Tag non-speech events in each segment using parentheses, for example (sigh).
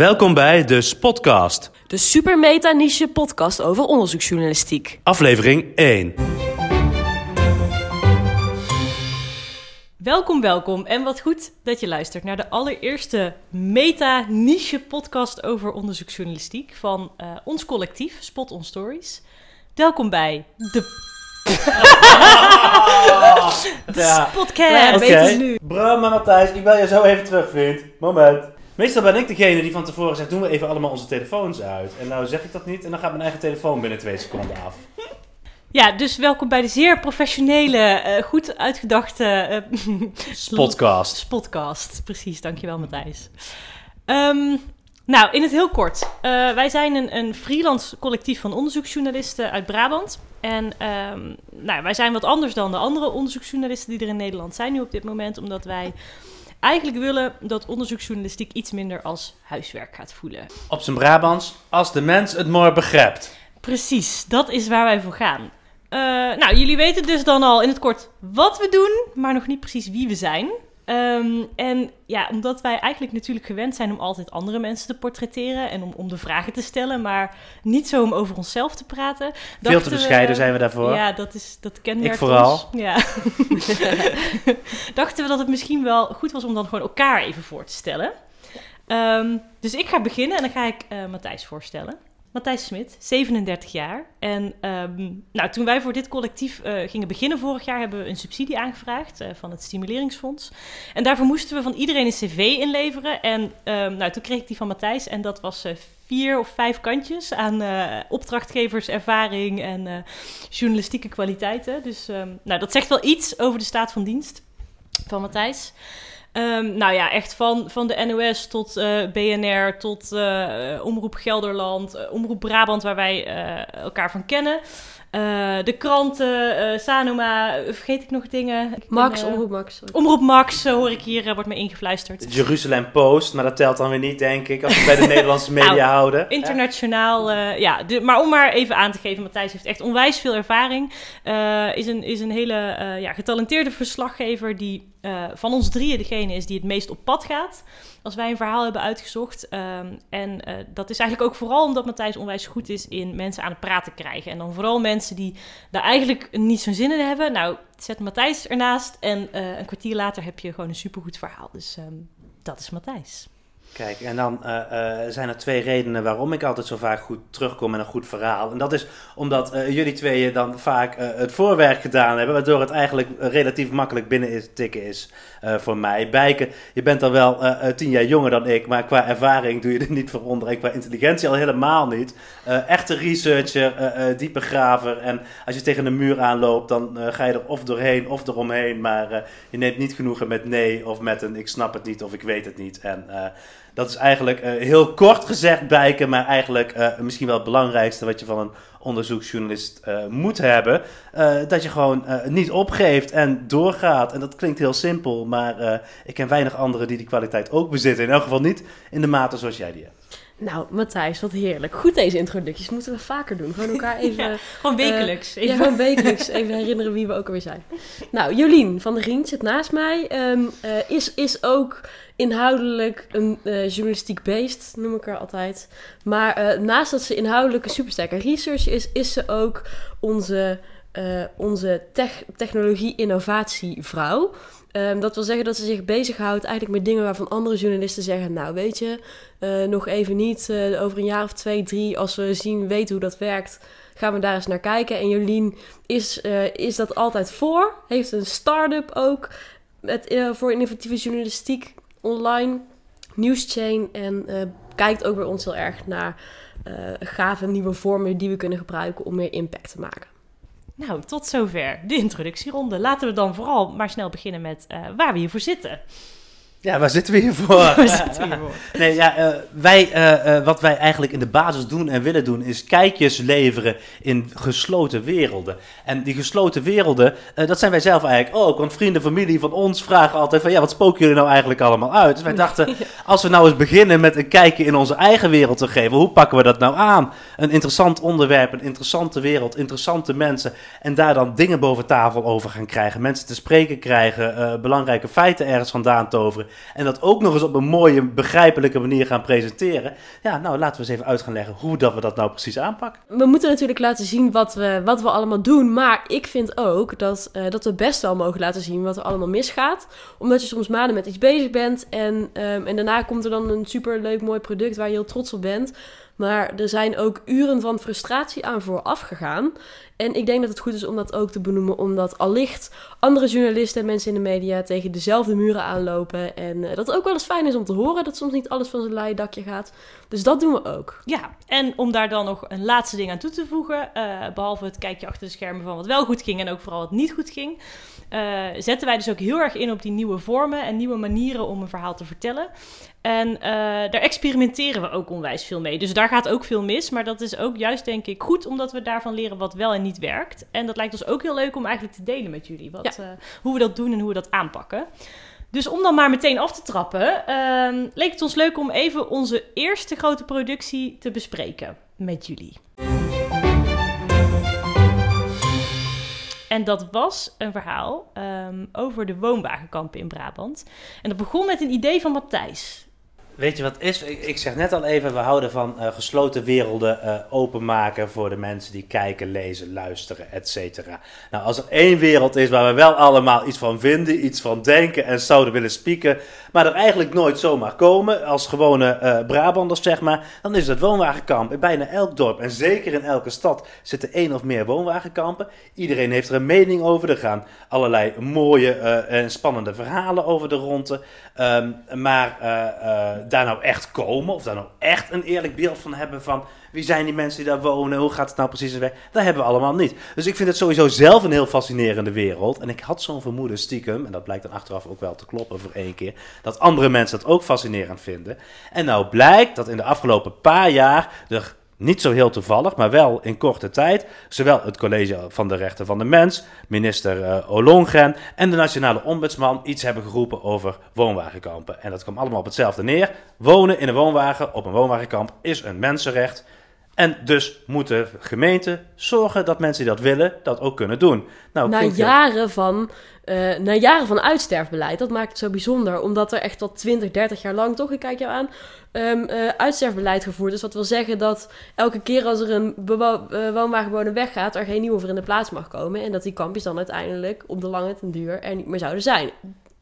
Welkom bij de Spotcast, De super meta niche podcast over onderzoeksjournalistiek. aflevering 1. Welkom, welkom. En wat goed dat je luistert naar de allereerste meta-niche podcast over onderzoeksjournalistiek van eh, ons collectief, Spot on Stories. Welkom bij de, (laughs) (laughs) de Ja. Spotcast. Ja, nu. Bram en Matthijs, ik bel je zo even terug, vriend. Moment. Meestal ben ik degene die van tevoren zegt, doen we even allemaal onze telefoons uit. En nou zeg ik dat niet en dan gaat mijn eigen telefoon binnen twee seconden af. Ja, dus welkom bij de zeer professionele, eh, goed uitgedachte eh, (laughs) Podcast. Spotcast. Precies, dankjewel Matthijs. Ehm, nou, in het heel kort. Eh, wij zijn een, een freelance collectief van onderzoeksjournalisten uit Brabant. En ehm, nou, wij zijn wat anders dan de andere onderzoeksjournalisten die er in Nederland zijn nu op dit moment. Omdat wij eigenlijk willen dat onderzoeksjournalistiek iets minder als huiswerk gaat voelen. Op zijn Brabants, als de mens het maar begrijpt. Precies, dat is waar wij voor gaan. Eh, nou, jullie weten dus dan al in het kort wat we doen, maar nog niet precies wie we zijn. Ehm, en ja, omdat wij eigenlijk natuurlijk gewend zijn om altijd andere mensen te portretteren en om, om de vragen te stellen, maar niet zo om over onszelf te praten. Veel te we- bescheiden zijn we daarvoor. Ja, dat, is, dat kenmerkt Ik vooral. ons. Ja. (laughs) dachten we dat het misschien wel goed was om dan gewoon elkaar even voor te stellen. Ehm, dus ik ga beginnen en dan ga ik eh, Matthijs voorstellen. Matthijs Smit, 37 jaar. En ehm, nou, toen wij voor dit collectief eh, gingen beginnen vorig jaar, hebben we een subsidie aangevraagd eh, van het Stimuleringsfonds. En daarvoor moesten we van iedereen een cv inleveren. En ehm, nou, toen kreeg ik die van Matthijs en dat was eh, vier of vijf kantjes aan eh, opdrachtgeverservaring en journalistieke kwaliteiten. Dus ehm, nou, dat zegt wel iets over de staat van dienst van Matthijs. Ehm, nou ja, echt van, van de NOS tot eh, BNR, tot eh, Omroep Gelderland, eh, Omroep Brabant, waar wij elkaar van kennen. Eh, de kranten, eh, Sanoma, eh, vergeet ik nog dingen? Ik Max, ben, omroep Max. sorry. Omroep Max, zo hoor ik hier, eh, wordt me ingefluisterd. De Jeruzalem Post, maar dat telt dan weer niet, denk ik, als we het bij de (laughs) Nederlandse media Nou, houden. Internationaal, eh, ja. De, maar om maar even aan te geven, Matthijs heeft echt onwijs veel ervaring. Eh, is, een, is een hele eh, ja, getalenteerde verslaggever die eh, van ons drieën degene is die het meest op pad gaat. Als wij een verhaal hebben uitgezocht. Ehm, en eh, dat is eigenlijk ook vooral omdat Matthijs onwijs goed is in mensen aan het praten krijgen. En dan vooral mensen die daar eigenlijk niet zo'n zin in hebben. Nou, zet Matthijs ernaast en eh, een kwartier later heb je gewoon een supergoed verhaal. Dus ehm, dat is Matthijs. Kijk, en dan eh, eh, zijn er twee redenen waarom ik altijd zo vaak goed terugkom met een goed verhaal. En dat is omdat eh, jullie tweeën dan vaak het voorwerk gedaan hebben, waardoor het eigenlijk relatief makkelijk binnen is, tikken is voor mij. Bijken, je bent dan wel tien jaar jonger dan ik, maar qua ervaring doe je er niet voor onder en qua intelligentie al helemaal niet. Echte researcher, diepe graver en als je tegen een muur aanloopt, dan ga je er of doorheen of eromheen, maar je neemt niet genoegen met nee of met een ik snap het niet of ik weet het niet. En dat is eigenlijk eh, heel kort gezegd bijken, maar eigenlijk eh, misschien wel het belangrijkste wat je van een onderzoeksjournalist eh, moet hebben. dat je gewoon niet opgeeft en doorgaat. En dat klinkt heel simpel, maar ik ken weinig anderen die die kwaliteit ook bezitten. In elk geval niet in de mate zoals jij die hebt. Nou, Matthijs, wat heerlijk. Goed deze introducties. Moeten we vaker doen. Gewoon elkaar (laughs) even... Ja, Gewoon wekelijks. Ja, gewoon wekelijks even herinneren wie we ook alweer zijn. Nou, Jolien van der Rient zit naast mij. Ehm, eh, is, is ook inhoudelijk een eh, journalistiek beest, noem ik haar altijd. Maar eh, naast dat ze inhoudelijk een supersterke researcher is, is ze ook onze, eh, onze tech, technologie-innovatievrouw. Ehm, dat wil zeggen dat ze zich bezighoudt eigenlijk met dingen waarvan andere journalisten zeggen... nou, weet je, eh, nog even niet, eh, over een jaar of twee, drie... als we zien, weten hoe dat werkt, gaan we daar eens naar kijken. En Jolien is, eh, is dat altijd voor. Heeft een start-up ook met, voor innovatieve journalistiek online. Newschain. En kijkt ook bij ons heel erg naar gave nieuwe vormen die we kunnen gebruiken om meer impact te maken. Nou, tot zover de introductieronde. Laten we dan vooral maar snel beginnen met eh, waar we hiervoor zitten. Ja, waar zitten we hier voor? (laughs) Waar zitten we hiervoor? Nee, ja, eh, wij, eh, eh, wat wij eigenlijk in de basis doen en willen doen, is kijkjes leveren in gesloten werelden. En die gesloten werelden, dat zijn wij zelf eigenlijk ook. Want vrienden, familie van ons vragen altijd van, ja, wat spoken jullie nou eigenlijk allemaal uit? Dus wij (laughs) dachten, als we nou eens beginnen met een kijkje in onze eigen wereld te geven, hoe pakken we dat nou aan? Een interessant onderwerp, een interessante wereld, interessante mensen. En daar dan dingen boven tafel over gaan krijgen. Mensen te spreken krijgen, belangrijke feiten ergens vandaan toveren. En dat ook nog eens op een mooie, begrijpelijke manier gaan presenteren. Ja, nou laten we eens even uit gaan leggen hoe dat we dat nou precies aanpakken. We moeten natuurlijk laten zien wat we, wat we allemaal doen. Maar ik vind ook dat, uh, dat we best wel mogen laten zien wat er allemaal misgaat. Omdat je soms maanden met iets bezig bent. En, um, en daarna komt er dan een superleuk mooi product waar je heel trots op bent. Maar er zijn ook uren van frustratie aan vooraf gegaan. En ik denk dat het goed is om dat ook te benoemen, omdat allicht andere journalisten en mensen in de media tegen dezelfde muren aanlopen. En uh, dat het ook wel eens fijn is om te horen dat soms niet alles van zijn laaie dakje gaat. Dus dat doen we ook. Ja, en om daar dan nog een laatste ding aan toe te voegen, uh, behalve het kijkje achter de schermen van wat wel goed ging en ook vooral wat niet goed ging, uh, zetten wij dus ook heel erg in op die nieuwe vormen en nieuwe manieren om een verhaal te vertellen. En uh, daar experimenteren we ook onwijs veel mee. Dus daar gaat ook veel mis. Maar dat is ook juist, denk ik, goed omdat we daarvan leren wat wel en niet werkt. En dat lijkt ons ook heel leuk om eigenlijk te delen met jullie. Wat, ja. uh, hoe we dat doen en hoe we dat aanpakken. Dus om dan maar meteen af te trappen, uh, leek het ons leuk om even onze eerste grote productie te bespreken met jullie. En dat was een verhaal um, over de woonwagenkampen in Brabant. En dat begon met een idee van Matthijs. Weet je wat is? Ik, zeg net al even, we houden van uh, gesloten werelden uh, openmaken voor de mensen die kijken, lezen, luisteren, et cetera. Nou, als er één wereld is waar we wel allemaal iets van vinden, iets van denken en zouden willen spieken, maar er eigenlijk nooit zomaar komen, als gewone uh, Brabanders zeg maar, dan is het woonwagenkamp. In bijna elk dorp en zeker in elke stad zitten één of meer woonwagenkampen. Iedereen heeft er een mening over, er gaan allerlei mooie en spannende verhalen over de ronde. Um, maar daar nou echt komen, of daar nou echt een eerlijk beeld van hebben van wie zijn die mensen die daar wonen, hoe gaat het nou precies weg, dat hebben we allemaal niet. Dus ik vind het sowieso zelf een heel fascinerende wereld. En ik had zo'n vermoeden stiekem, en dat blijkt dan achteraf ook wel te kloppen voor één keer, dat andere mensen dat ook fascinerend vinden. En nou blijkt dat in de afgelopen paar jaar er niet zo heel toevallig, maar wel in korte tijd, zowel het College van de Rechten van de Mens, minister uh, Olongren en de Nationale Ombudsman iets hebben geroepen over woonwagenkampen. En dat kwam allemaal op hetzelfde neer. Wonen in een woonwagen op een woonwagenkamp is een mensenrecht. En dus moeten gemeenten zorgen dat mensen die dat willen, dat ook kunnen doen. Nou, na, jaren van, uh, na jaren van uitsterfbeleid, dat maakt het zo bijzonder. Omdat er echt al 20, 30 jaar lang, toch, ik kijk jou aan, um, uh, uitsterfbeleid gevoerd is. Wat wil zeggen dat elke keer als er een uh, weggaat, er geen nieuwe voor in de plaats mag komen. En dat die kampjes dan uiteindelijk op de lange ten duur er niet meer zouden zijn.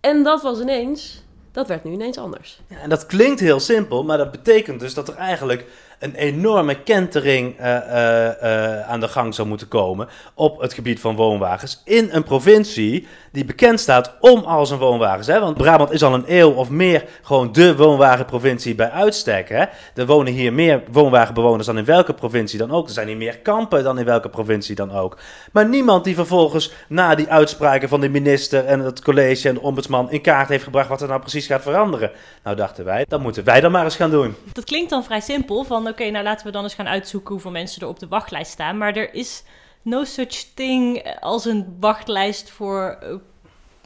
En dat was ineens, dat werd nu ineens anders. Ja, en dat klinkt heel simpel, maar dat betekent dus dat er eigenlijk een enorme kentering uh, uh, uh, aan de gang zou moeten komen op het gebied van woonwagens in een provincie die bekend staat om al zijn woonwagens. Hè? Want Brabant is al een eeuw of meer gewoon de woonwagenprovincie bij uitstek. Hè? Er wonen hier meer woonwagenbewoners dan in welke provincie dan ook. Er zijn hier meer kampen dan in welke provincie dan ook. Maar niemand die vervolgens na die uitspraken van de minister en het college en de ombudsman in kaart heeft gebracht wat er nou precies gaat veranderen. Nou dachten wij, dat moeten wij dan maar eens gaan doen. Dat klinkt dan vrij simpel van oké, nou laten we dan eens gaan uitzoeken hoeveel mensen er op de wachtlijst staan. Maar er is no such thing als een wachtlijst voor uh,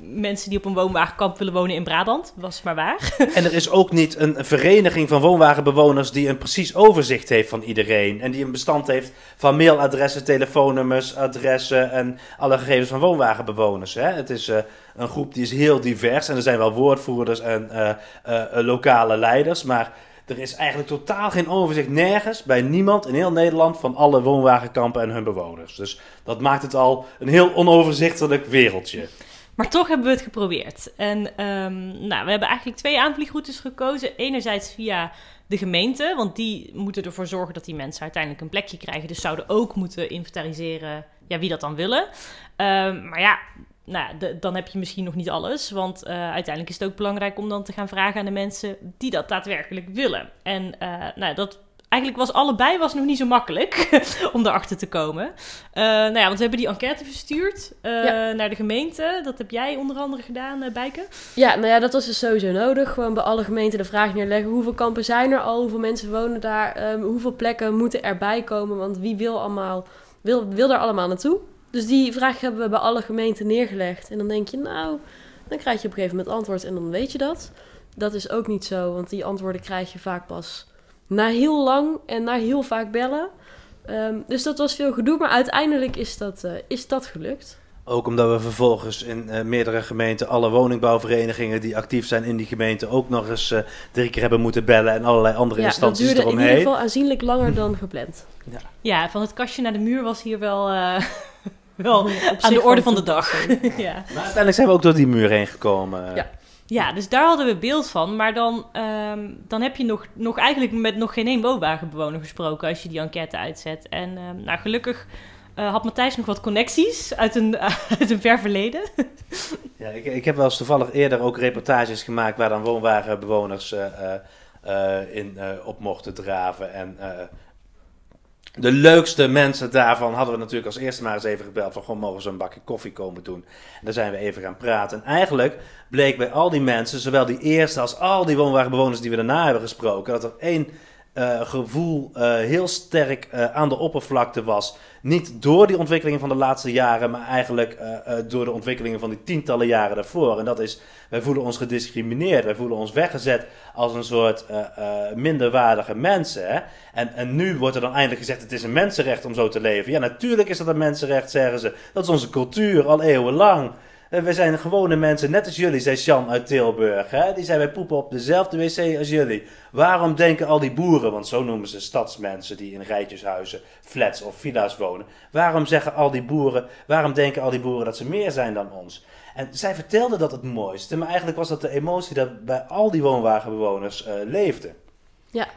mensen die op een woonwagenkamp willen wonen in Brabant. Was maar waar. (laughs) En er is ook niet een vereniging van woonwagenbewoners die een precies overzicht heeft van iedereen. En die een bestand heeft van mailadressen, telefoonnummers, adressen en alle gegevens van woonwagenbewoners. Hè? Het is uh, een groep die is heel divers en er zijn wel woordvoerders en uh, lokale leiders, maar... Er is eigenlijk totaal geen overzicht nergens bij niemand in heel Nederland van alle woonwagenkampen en hun bewoners. Dus dat maakt het al een heel onoverzichtelijk wereldje. Maar toch hebben we het geprobeerd. En um, nou, we hebben eigenlijk twee aanvliegroutes gekozen. Enerzijds via de gemeente, want die moeten ervoor zorgen dat die mensen uiteindelijk een plekje krijgen. Dus zouden ook moeten inventariseren ja, wie dat dan willen. Um, maar ja, nou, de, dan heb je misschien nog niet alles. Want uh, uiteindelijk is het ook belangrijk om dan te gaan vragen aan de mensen die dat daadwerkelijk willen. En uh, nou, dat eigenlijk was allebei was nog niet zo makkelijk (laughs) om erachter te komen. Uh, nou ja, want we hebben die enquête verstuurd ja. naar de gemeente. Dat heb jij onder andere gedaan, Bijke. Ja, nou ja, dat was dus sowieso nodig. Gewoon bij alle gemeenten de vraag neerleggen. Hoeveel kampen zijn er al? Hoeveel mensen wonen daar? Um, hoeveel plekken moeten erbij komen? Want wie wil allemaal... Wil, wil daar allemaal naartoe? Dus die vraag hebben we bij alle gemeenten neergelegd. En dan denk je, nou, dan krijg je op een gegeven moment antwoord en dan weet je dat. Dat is ook niet zo, want die antwoorden krijg je vaak pas na heel lang en na heel vaak bellen. Um, dus dat was veel gedoe, maar uiteindelijk is dat, uh, is dat gelukt. Ook omdat we vervolgens in uh, meerdere gemeenten alle woningbouwverenigingen die actief zijn in die gemeente ook nog eens uh, drie keer hebben moeten bellen en allerlei andere ja, instanties dat duurde eromheen. in ieder geval aanzienlijk langer dan gepland. Ja, ja van het kastje naar de muur was hier wel, uh, wel aan de orde van de dag. (laughs) ja. Maar uiteindelijk zijn we ook door die muur heen gekomen. Ja. Ja, dus daar hadden we beeld van. Maar dan, ehm, dan heb je nog, nog eigenlijk met nog geen één woonwagenbewoner gesproken als je die enquête uitzet. En ehm, nou, gelukkig uh, had Matthijs nog wat connecties uit een, (laughs) uit een ver verleden. (laughs) Ja, ik, ik heb wel eens toevallig eerder ook reportages gemaakt waar dan woonwagenbewoners uh, uh, in op mochten draven. En de leukste mensen daarvan hadden we natuurlijk als eerste maar eens even gebeld van gewoon mogen ze een bakje koffie komen doen. En daar zijn we even gaan praten. En eigenlijk bleek bij al die mensen, zowel die eerste als al die woonwagenbewoners die we daarna hebben gesproken, dat er één uh, gevoel uh, heel sterk uh, aan de oppervlakte was. Niet door die ontwikkelingen van de laatste jaren, maar eigenlijk door de ontwikkelingen van die tientallen jaren daarvoor. En dat is, wij voelen ons gediscrimineerd, wij voelen ons weggezet als een soort minderwaardige mensen. En, en nu wordt er dan eindelijk gezegd, het is een mensenrecht om zo te leven. Ja, natuurlijk is dat een mensenrecht, zeggen ze. Dat is onze cultuur, al eeuwenlang. We zijn gewone mensen, net als jullie, zei Jan uit Tilburg. Hè? Die zei, wij poepen op dezelfde wc als jullie. Waarom denken al die boeren, want zo noemen ze stadsmensen die in rijtjeshuizen, flats of villa's wonen. Waarom zeggen al die boeren, waarom denken al die boeren dat ze meer zijn dan ons? En zij vertelde dat het mooiste, maar eigenlijk was dat de emotie dat bij al die woonwagenbewoners uh, leefde. Ja,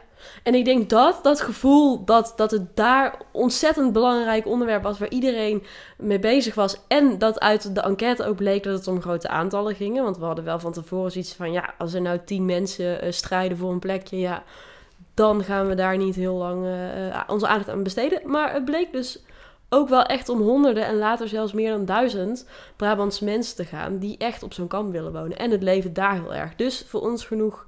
en ik denk dat dat gevoel dat, dat het daar ontzettend belangrijk onderwerp was waar iedereen mee bezig was. En dat uit de enquête ook bleek dat het om grote aantallen ging. Want we hadden wel van tevoren zoiets van ja, als er nou tien mensen uh, strijden voor een plekje, ja, dan gaan we daar niet heel lang uh, onze aandacht aan besteden. Maar het bleek dus ook wel echt om honderden en later zelfs meer dan duizend Brabantse mensen te gaan die echt op zo'n kamp willen wonen. En het leven daar heel erg. Dus voor ons genoeg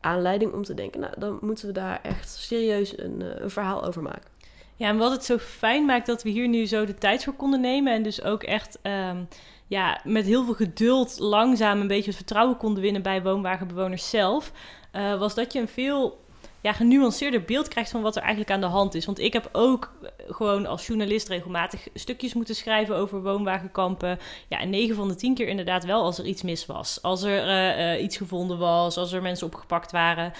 aanleiding om te denken, nou, dan moeten we daar echt serieus een, uh, een, verhaal over maken. Ja, en wat het zo fijn maakt dat we hier nu zo de tijd voor konden nemen en dus ook echt um, ja, met heel veel geduld langzaam een beetje het vertrouwen konden winnen bij woonwagenbewoners zelf, uh, was dat je een veel ja, genuanceerder beeld krijgt van wat er eigenlijk aan de hand is. Want ik heb ook gewoon als journalist regelmatig stukjes moeten schrijven over woonwagenkampen. Ja, en 9 van de 10 keer inderdaad wel als er iets mis was. Als er uh, uh, iets gevonden was, als er mensen opgepakt waren.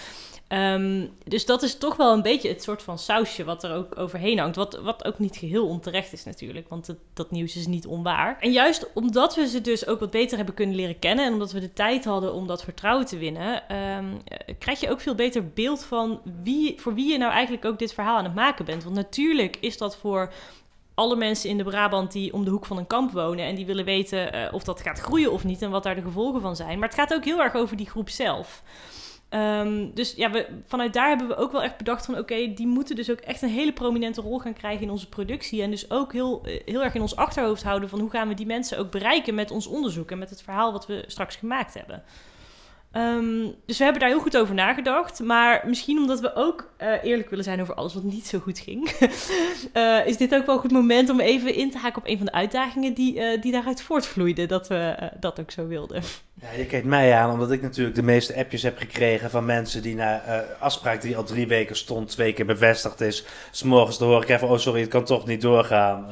Um, dus dat is toch wel een beetje het soort van sausje wat er ook overheen hangt. Wat, wat ook niet geheel onterecht is natuurlijk, want dat nieuws is niet onwaar. En juist omdat we ze dus ook wat beter hebben kunnen leren kennen... en omdat we de tijd hadden om dat vertrouwen te winnen... Um, krijg je ook veel beter beeld van wie, voor wie je nou eigenlijk ook dit verhaal aan het maken bent. Want natuurlijk is dat voor alle mensen in de Brabant die om de hoek van een kamp wonen en die willen weten uh, of dat gaat groeien of niet en wat daar de gevolgen van zijn. Maar het gaat ook heel erg over die groep zelf. Um, dus ja, we, vanuit daar hebben we ook wel echt bedacht van... oké, die moeten dus ook echt een hele prominente rol gaan krijgen in onze productie. En dus ook heel, heel erg in ons achterhoofd houden... van hoe gaan we die mensen ook bereiken met ons onderzoek... en met het verhaal wat we straks gemaakt hebben. Um, dus we hebben daar heel goed over nagedacht. Maar misschien omdat we ook uh, eerlijk willen zijn over alles wat niet zo goed ging... uh, (laughs) is dit ook wel een goed moment om even in te haken op een van de uitdagingen... die, uh, die daaruit voortvloeiden, dat we dat ook zo wilden. Ja, je kijkt mij aan omdat ik natuurlijk de meeste appjes heb gekregen van mensen die na afspraak die al drie weken stond, twee keer bevestigd is, s'morgens te horen krijgen, oh sorry, het kan toch niet doorgaan.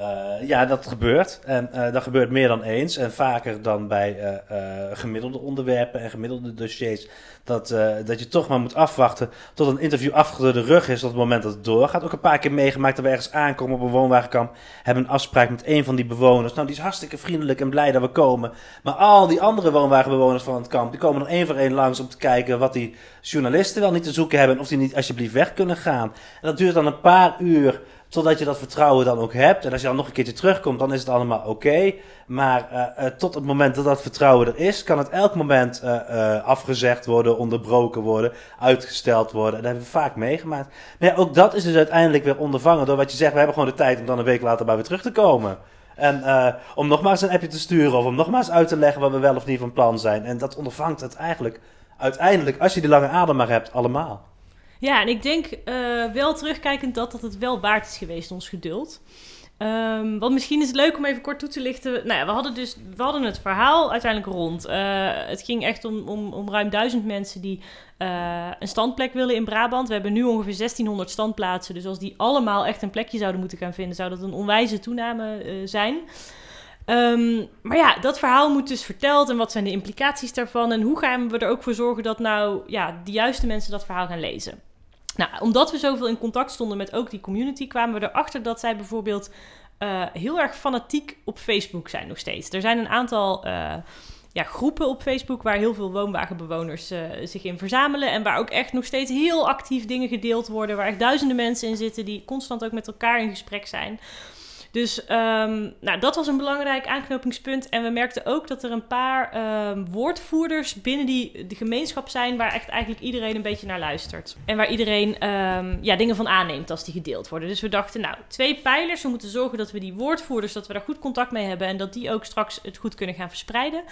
Uh, ja, dat gebeurt. En uh, dat gebeurt meer dan eens. En vaker dan bij uh, gemiddelde onderwerpen en gemiddelde dossiers. Dat, dat je toch maar moet afwachten tot een interview achter de rug is. Tot het moment dat het doorgaat. Ook een paar keer meegemaakt dat we ergens aankomen op een woonwagenkamp. Hebben een afspraak met een van die bewoners. Nou, die is hartstikke vriendelijk en blij dat we komen. Maar al die andere woonwagenbewoners van het kamp. Die komen er één voor één langs om te kijken wat die journalisten wel niet te zoeken hebben. En of die niet alsjeblieft weg kunnen gaan. En dat duurt dan een paar uur. Totdat je dat vertrouwen dan ook hebt. En als je dan nog een keertje terugkomt, dan is het allemaal oké. Maar uh, tot het moment dat dat vertrouwen er is, kan het elk moment uh, afgezegd worden, onderbroken worden, uitgesteld worden. En dat hebben we vaak meegemaakt. Maar ja, ook dat is dus uiteindelijk weer ondervangen door wat je zegt. We hebben gewoon de tijd om dan een week later bij weer terug te komen. En om nogmaals een appje te sturen of om nogmaals uit te leggen wat we wel of niet van plan zijn. En dat ondervangt het eigenlijk uiteindelijk, als je die lange adem maar hebt, allemaal. Ja, en ik denk uh, wel terugkijkend dat, dat het wel waard is geweest, ons geduld. Um, want misschien is het leuk om even kort toe te lichten. Nou ja, we hadden dus we hadden het verhaal uiteindelijk rond. Uh, het ging echt om, om, om ruim duizend mensen die uh, een standplek willen in Brabant. We hebben nu ongeveer 1600 standplaatsen. Dus als die allemaal echt een plekje zouden moeten gaan vinden, zou dat een onwijze toename zijn. Ehm, maar ja, dat verhaal moet dus verteld en wat zijn de implicaties daarvan en hoe gaan we er ook voor zorgen dat nou ja, de juiste mensen dat verhaal gaan lezen. Nou, omdat we zoveel in contact stonden met ook die community, kwamen we erachter dat zij bijvoorbeeld uh, heel erg fanatiek op Facebook zijn nog steeds. Er zijn een aantal uh, ja, groepen op Facebook waar heel veel woonwagenbewoners uh, zich in verzamelen. En waar ook echt nog steeds heel actief dingen gedeeld worden. Waar echt duizenden mensen in zitten die constant ook met elkaar in gesprek zijn. Dus um, nou, dat was een belangrijk aanknopingspunt. En we merkten ook dat er een paar um, woordvoerders binnen die de gemeenschap zijn waar echt eigenlijk iedereen een beetje naar luistert. En waar iedereen um, ja, dingen van aanneemt als die gedeeld worden. Dus we dachten, nou, twee pijlers. We moeten zorgen dat we die woordvoerders, dat we daar goed contact mee hebben en dat die ook straks het goed kunnen gaan verspreiden.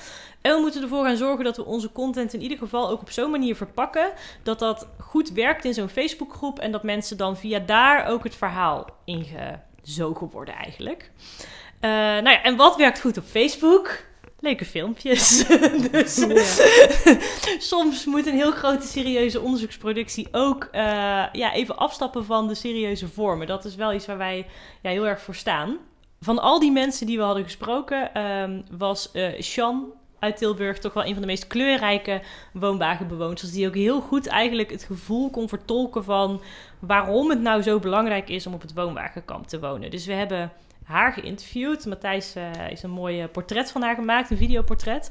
En we moeten ervoor gaan zorgen dat we onze content in ieder geval ook op zo'n manier verpakken dat dat goed werkt in zo'n Facebookgroep en dat mensen dan via daar ook het verhaal inge zo geworden eigenlijk. Uh, nou ja, en wat werkt goed op Facebook? Leuke filmpjes. (laughs) dus ja. (laughs) soms moet een heel grote serieuze onderzoeksproductie ook uh, ja, even afstappen van de serieuze vormen. Dat is wel iets waar wij ja, heel erg voor staan. Van al die mensen die we hadden gesproken, um, was uh, Sean uit Tilburg toch wel een van de meest kleurrijke woonwagenbewoners. Die ook heel goed eigenlijk het gevoel kon vertolken van waarom het nou zo belangrijk is om op het woonwagenkamp te wonen. Dus we hebben haar geïnterviewd. Matthijs uh, is een mooi portret van haar gemaakt, een videoportret.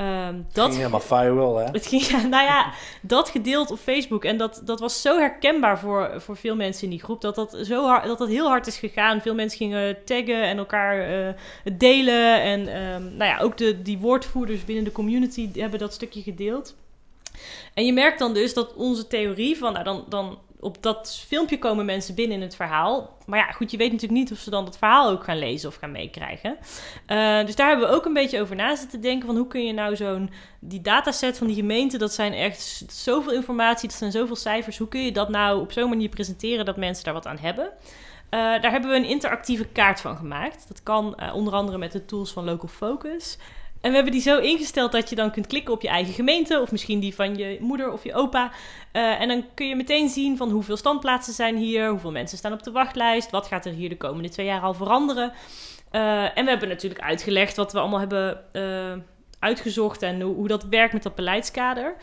Um, dat ging helemaal firewall, hè? Het ging, (laughs) nou ja, dat gedeeld op Facebook. En dat, dat was zo herkenbaar voor, voor veel mensen in die groep. Dat dat, zo hard, dat dat heel hard is gegaan. Veel mensen gingen taggen en elkaar uh, delen. En um, nou ja, ook de, die woordvoerders binnen de community hebben dat stukje gedeeld. En je merkt dan dus dat onze theorie van... Nou, dan, dan op dat filmpje komen mensen binnen in het verhaal. Maar ja, goed, je weet natuurlijk niet of ze dan dat verhaal ook gaan lezen of gaan meekrijgen. Uh, dus daar hebben we ook een beetje over na zitten denken. Van hoe kun je nou zo'n, die dataset van die gemeente, dat zijn echt zoveel informatie, dat zijn zoveel cijfers. Hoe kun je dat nou op zo'n manier presenteren dat mensen daar wat aan hebben? Uh, daar hebben we een interactieve kaart van gemaakt. Dat kan uh, onder andere met de tools van Local Focus. En we hebben die zo ingesteld dat je dan kunt klikken op je eigen gemeente, of misschien die van je moeder of je opa. Uh, en dan kun je meteen zien van hoeveel standplaatsen zijn hier, hoeveel mensen staan op de wachtlijst, wat gaat er hier de komende twee jaar al veranderen. Uh, en we hebben natuurlijk uitgelegd wat we allemaal hebben uh, uitgezocht en hoe, dat werkt met dat beleidskader.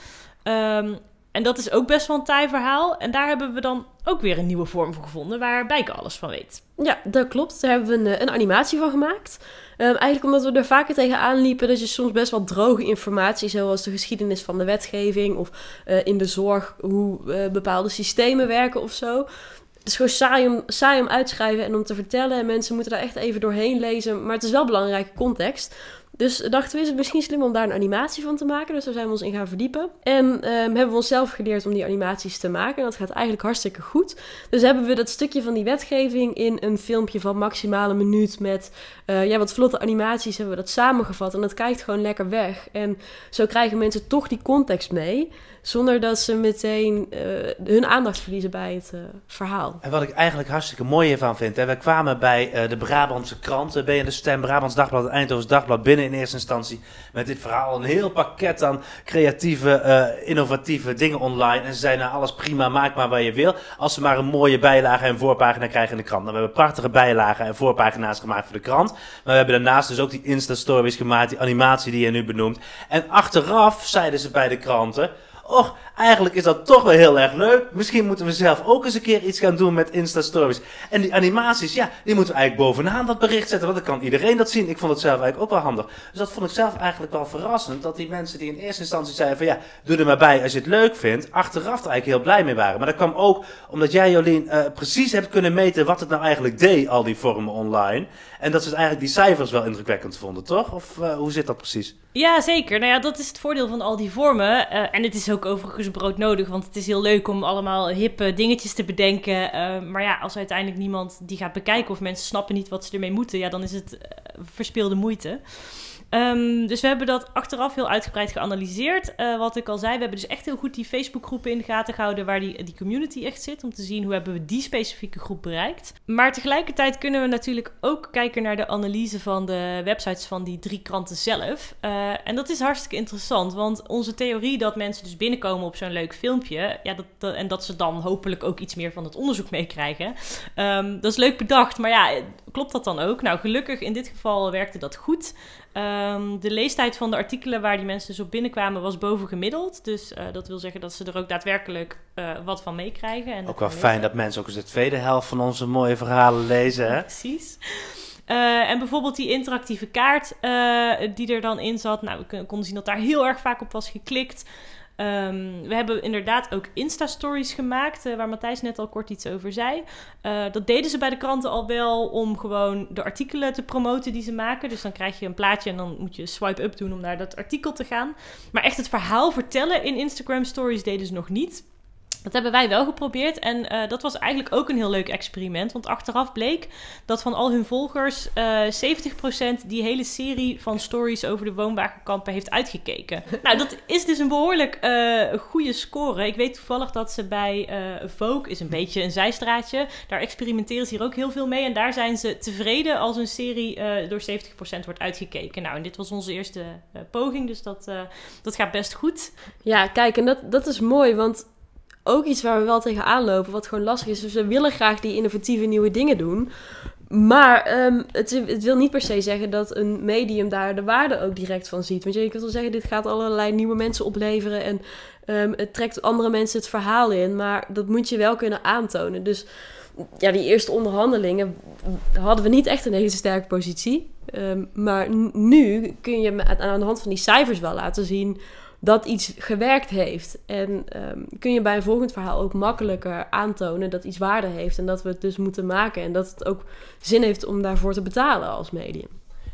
Um, en dat is ook best wel een taai verhaal. En daar hebben we dan ook weer een nieuwe vorm voor gevonden waar Bijke alles van weet. Ja, dat klopt. Daar hebben we een, een animatie van gemaakt. Um, eigenlijk omdat we er vaker tegenaan liepen dat je soms best wel droge informatie, zoals de geschiedenis van de wetgeving of uh, in de zorg hoe uh, bepaalde systemen werken of zo. Het is gewoon saai om, saai om uitschrijven en om te vertellen. En mensen moeten daar echt even doorheen lezen. Maar het is wel belangrijke context. Dus dachten we, is het misschien slim om daar een animatie van te maken. Dus daar zijn we ons in gaan verdiepen. En um, hebben we onszelf geleerd om die animaties te maken. En dat gaat eigenlijk hartstikke goed. Dus hebben we dat stukje van die wetgeving in een filmpje van maximale minuut met uh, ja, wat vlotte animaties hebben we dat samengevat. En dat kijkt gewoon lekker weg. En zo krijgen mensen toch die context mee. Zonder dat ze meteen uh, hun aandacht verliezen bij het uh, verhaal. En wat ik eigenlijk hartstikke mooi hiervan vind. Hè, we kwamen bij de Brabantse kranten, BN De Stem, Brabants Dagblad en Eindhoven's Dagblad binnen in eerste instantie. Met dit verhaal een heel pakket aan creatieve, innovatieve dingen online. En ze zeiden nou alles prima, maak maar wat je wil. Als ze maar een mooie bijlage en voorpagina krijgen in de krant. Nou, we hebben prachtige bijlagen en voorpagina's gemaakt voor de krant. Maar we hebben daarnaast dus ook die Insta-stories gemaakt, die animatie die je nu benoemt. En achteraf zeiden ze bij de kranten... Och, eigenlijk is dat toch wel heel erg leuk. Misschien moeten we zelf ook eens een keer iets gaan doen met Insta-stories. En die animaties, ja, die moeten we eigenlijk bovenaan dat bericht zetten. Want dan kan iedereen dat zien. Ik vond het zelf eigenlijk ook wel handig. Dus dat vond ik zelf eigenlijk wel verrassend. Dat die mensen die in eerste instantie zeiden van ja, doe er maar bij als je het leuk vindt. Achteraf er eigenlijk heel blij mee waren. Maar dat kwam ook omdat jij Jolien uh, precies hebt kunnen meten wat het nou eigenlijk deed, al die vormen online. En dat ze eigenlijk die cijfers wel indrukwekkend vonden, toch? Of uh, hoe zit dat precies? Ja, zeker. Nou ja, dat is het voordeel van al die vormen. Uh, en het is ook overigens broodnodig, want het is heel leuk om allemaal hippe dingetjes te bedenken. Uh, maar ja, als uiteindelijk niemand die gaat bekijken of mensen snappen niet wat ze ermee moeten, ja, dan is het verspilde moeite. Ehm, dus we hebben dat achteraf heel uitgebreid geanalyseerd. Eh, wat ik al zei, we hebben dus echt heel goed die Facebookgroepen in de gaten gehouden waar die, die community echt zit. Om te zien hoe hebben we die specifieke groep bereikt. Maar tegelijkertijd kunnen we natuurlijk ook kijken naar de analyse van de websites van die drie kranten zelf. Uh, en dat is hartstikke interessant, want onze theorie dat mensen dus binnenkomen op zo'n leuk filmpje, ja, dat, en dat ze dan hopelijk ook iets meer van het onderzoek meekrijgen, um, dat is leuk bedacht. Maar ja, klopt dat dan ook? Nou, gelukkig in dit geval werkte dat goed. Um, de leestijd van de artikelen waar die mensen dus op binnenkwamen was boven gemiddeld. Dus uh, dat wil zeggen dat ze er ook daadwerkelijk uh, wat van meekrijgen. En ook wel fijn dat mensen ook eens de tweede helft van onze mooie verhalen lezen, hè? Precies. Uh, en bijvoorbeeld die interactieve kaart die er dan in zat. Nou, we konden zien dat daar heel erg vaak op was geklikt. Um, we hebben inderdaad ook Insta-stories gemaakt, uh, waar Matthijs net al kort iets over zei. Uh, dat deden ze bij de kranten al wel om gewoon de artikelen te promoten die ze maken. Dus dan krijg je een plaatje en dan moet je swipe up doen om naar dat artikel te gaan. Maar echt het verhaal vertellen in Instagram-stories deden ze nog niet. Dat hebben wij wel geprobeerd en uh, dat was eigenlijk ook een heel leuk experiment. Want achteraf bleek dat van al hun volgers uh, eh, 70% die hele serie van stories over de woonwagenkampen heeft uitgekeken. (laughs) nou, dat is dus een behoorlijk uh, goede score. Ik weet toevallig dat ze bij Vogue, is een beetje een zijstraatje, daar experimenteren ze hier ook heel veel mee. En daar zijn ze tevreden als een serie door 70% wordt uitgekeken. Nou, en dit was onze eerste poging, dus dat, dat gaat best goed. Ja, kijk, en dat, dat is mooi, want ook iets waar we wel tegenaan lopen, wat gewoon lastig is. Dus we willen graag die innovatieve nieuwe dingen doen. Maar um, het, wil niet per se zeggen dat een medium daar de waarde ook direct van ziet. Want je kunt wel zeggen, dit gaat allerlei nieuwe mensen opleveren en um, het trekt andere mensen het verhaal in. Maar dat moet je wel kunnen aantonen. Dus ja, die eerste onderhandelingen hadden we niet echt een hele sterke positie. Um, maar nu kun je aan de hand van die cijfers wel laten zien dat iets gewerkt heeft. En um, kun je bij een volgend verhaal ook makkelijker aantonen dat iets waarde heeft en dat we het dus moeten maken en dat het ook zin heeft om daarvoor te betalen als medium.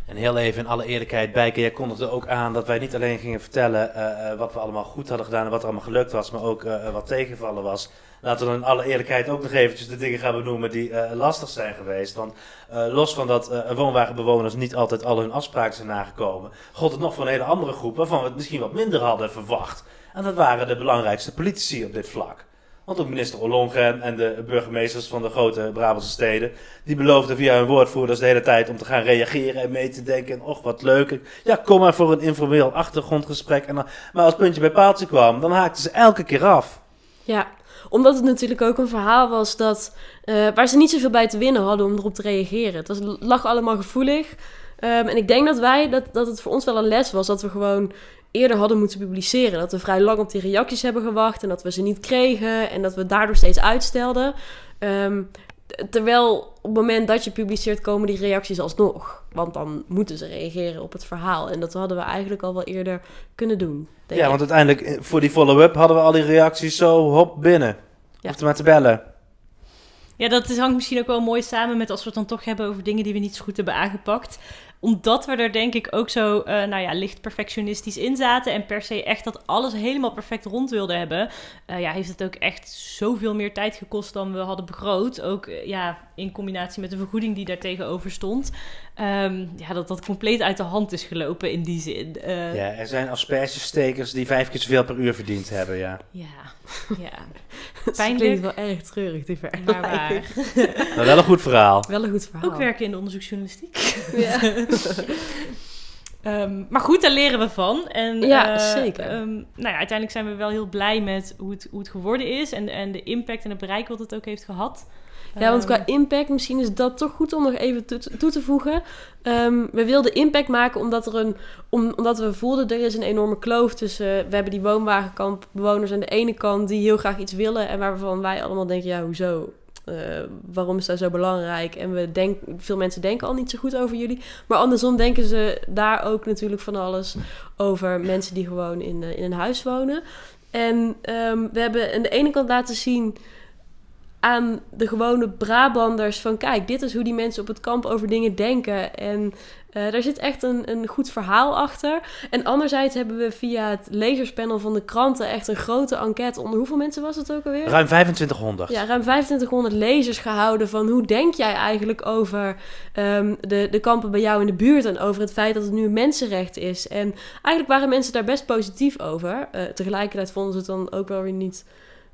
En heel even in alle eerlijkheid, Bijke, jij kondigde ook aan dat wij niet alleen gingen vertellen uh, wat we allemaal goed hadden gedaan en wat er allemaal gelukt was, maar ook uh, wat tegenvallen was. Laten we dan in alle eerlijkheid ook nog eventjes de dingen gaan benoemen die uh, lastig zijn geweest. Want los van dat woonwagenbewoners niet altijd al hun afspraken zijn nagekomen, gold het nog voor een hele andere groep waarvan we het misschien wat minder hadden verwacht. En dat waren de belangrijkste politici op dit vlak. Want ook minister Ollongren en de burgemeesters van de grote Brabantse steden, die beloofden via hun woordvoerders de hele tijd om te gaan reageren en mee te denken. En och, wat leuk. Ja, kom maar voor een informeel achtergrondgesprek. En dan, maar als puntje bij paaltje kwam, dan haakten ze elke keer af. Ja, omdat het natuurlijk ook een verhaal was dat, uh, waar ze niet zoveel bij te winnen hadden om erop te reageren. Het was, lag allemaal gevoelig. Um, en ik denk dat wij, dat, dat het voor ons wel een les was, dat we gewoon eerder hadden moeten publiceren. Dat we vrij lang op die reacties hebben gewacht en dat we ze niet kregen en dat we daardoor steeds uitstelden. Um, terwijl op het moment dat je publiceert komen die reacties alsnog. Want dan moeten ze reageren op het verhaal. En dat hadden we eigenlijk al wel eerder kunnen doen. Ja, want uiteindelijk eh, voor die follow-up hadden we al die reacties zo hop binnen. Ja. Hoefde maar te bellen. Ja, dat hangt misschien ook wel mooi samen met als we het dan toch hebben over dingen die we niet zo goed hebben aangepakt omdat we er denk ik ook zo, uh, nou ja, licht perfectionistisch in zaten. En per se echt dat alles helemaal perfect rond wilden hebben. Uh, ja, heeft het ook echt zoveel meer tijd gekost dan we hadden begroot. Ook uh, ja, in combinatie met de vergoeding die daar tegenover stond. Um, ja, dat dat compleet uit de hand is gelopen in die zin. ja, er zijn aspergestekers die vijf keer zoveel per uur verdiend hebben, ja. Ja, (laughs) ja. Pijnlijk. klinkt wel erg treurig, die vergelijking. Maar, maar (laughs) wel een goed verhaal. Wel een goed verhaal. Ook werken in de onderzoeksjournalistiek. Ja. um, (laughs) maar goed, daar leren we van. En, ja, uh, zeker. Um, nou ja, uiteindelijk zijn we wel heel blij met hoe het, hoe het geworden is. En, en de impact en het bereik wat het ook heeft gehad. Ja, want qua impact, misschien is dat toch goed om nog even toe, toe te voegen. Um, we wilden impact maken omdat, er een, om, omdat we voelden er is een enorme kloof tussen. We hebben die woonwagenkampbewoners aan de ene kant die heel graag iets willen. En waarvan wij allemaal denken: ja, hoezo? Uh, waarom is dat zo belangrijk? En we denk, veel mensen denken al niet zo goed over jullie. Maar andersom denken ze daar ook natuurlijk van alles over mensen die gewoon in, uh, in een huis wonen. En um, we hebben aan de ene kant laten zien aan de gewone Brabanders van kijk, dit is hoe die mensen op het kamp over dingen denken. En Uh, daar zit echt een, een goed verhaal achter. En anderzijds hebben we via het lezerspanel van de kranten echt een grote enquête onder hoeveel mensen was het ook alweer? Ruim 2500. Ja, ruim 2500 lezers gehouden van hoe denk jij eigenlijk over um, de, de kampen bij jou in de buurt en over het feit dat het nu een mensenrecht is. En eigenlijk waren mensen daar best positief over. Uh, tegelijkertijd vonden ze het dan ook wel weer niet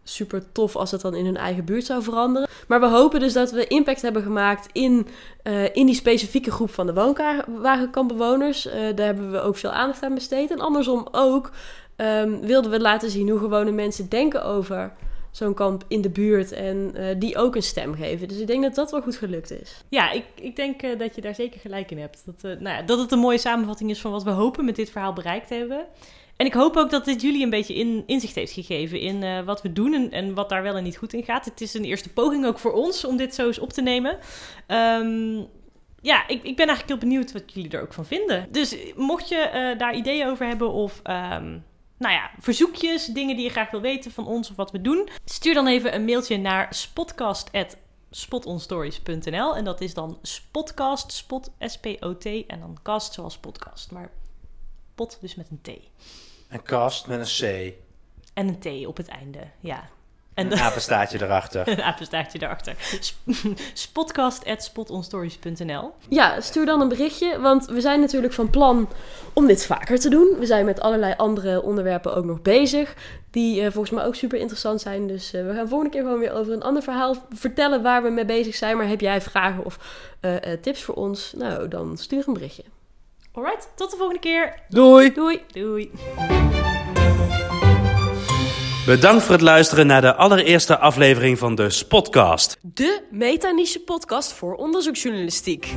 super tof als het dan in hun eigen buurt zou veranderen. Maar we hopen dus dat we impact hebben gemaakt in, uh, in die specifieke groep van de woonwagenkampbewoners. Uh, daar hebben we ook veel aandacht aan besteed. En andersom ook um, wilden we laten zien hoe gewone mensen denken over zo'n kamp in de buurt en uh, die ook een stem geven. Dus ik denk dat dat wel goed gelukt is. Ja, ik, ik denk dat je daar zeker gelijk in hebt. Dat, nou ja, dat het een mooie samenvatting is van wat we hopen met dit verhaal bereikt hebben. En ik hoop ook dat dit jullie een beetje in, inzicht heeft gegeven in uh, wat we doen en, en, wat daar wel en niet goed in gaat. Het is een eerste poging ook voor ons om dit zo eens op te nemen. Um, ja, ik, ik ben eigenlijk heel benieuwd wat jullie er ook van vinden. Dus mocht je uh, daar ideeën over hebben of um, nou ja, verzoekjes, dingen die je graag wil weten van ons of wat we doen, stuur dan even een mailtje naar spotcast@spotonstories.nl en dat is dan spotcast, spot S-P-O-T en dan cast zoals podcast, maar pot dus met een T. Een kast met een C. En een T op het einde, ja. En een apenstaartje (laughs) erachter. een apenstaartje erachter. (laughs) Spotcast.spotonstories.nl Ja, stuur dan een berichtje, want we zijn natuurlijk van plan om dit vaker te doen. We zijn met allerlei andere onderwerpen ook nog bezig, die uh, volgens mij ook super interessant zijn. Dus uh, we gaan volgende keer gewoon weer over een ander verhaal vertellen waar we mee bezig zijn. Maar heb jij vragen of uh, tips voor ons? Nou, dan stuur een berichtje. Alright, tot de volgende keer. Doei. Doei. Doei. Bedankt voor het luisteren naar de allereerste aflevering van de Spotcast. De metaniche podcast voor onderzoeksjournalistiek.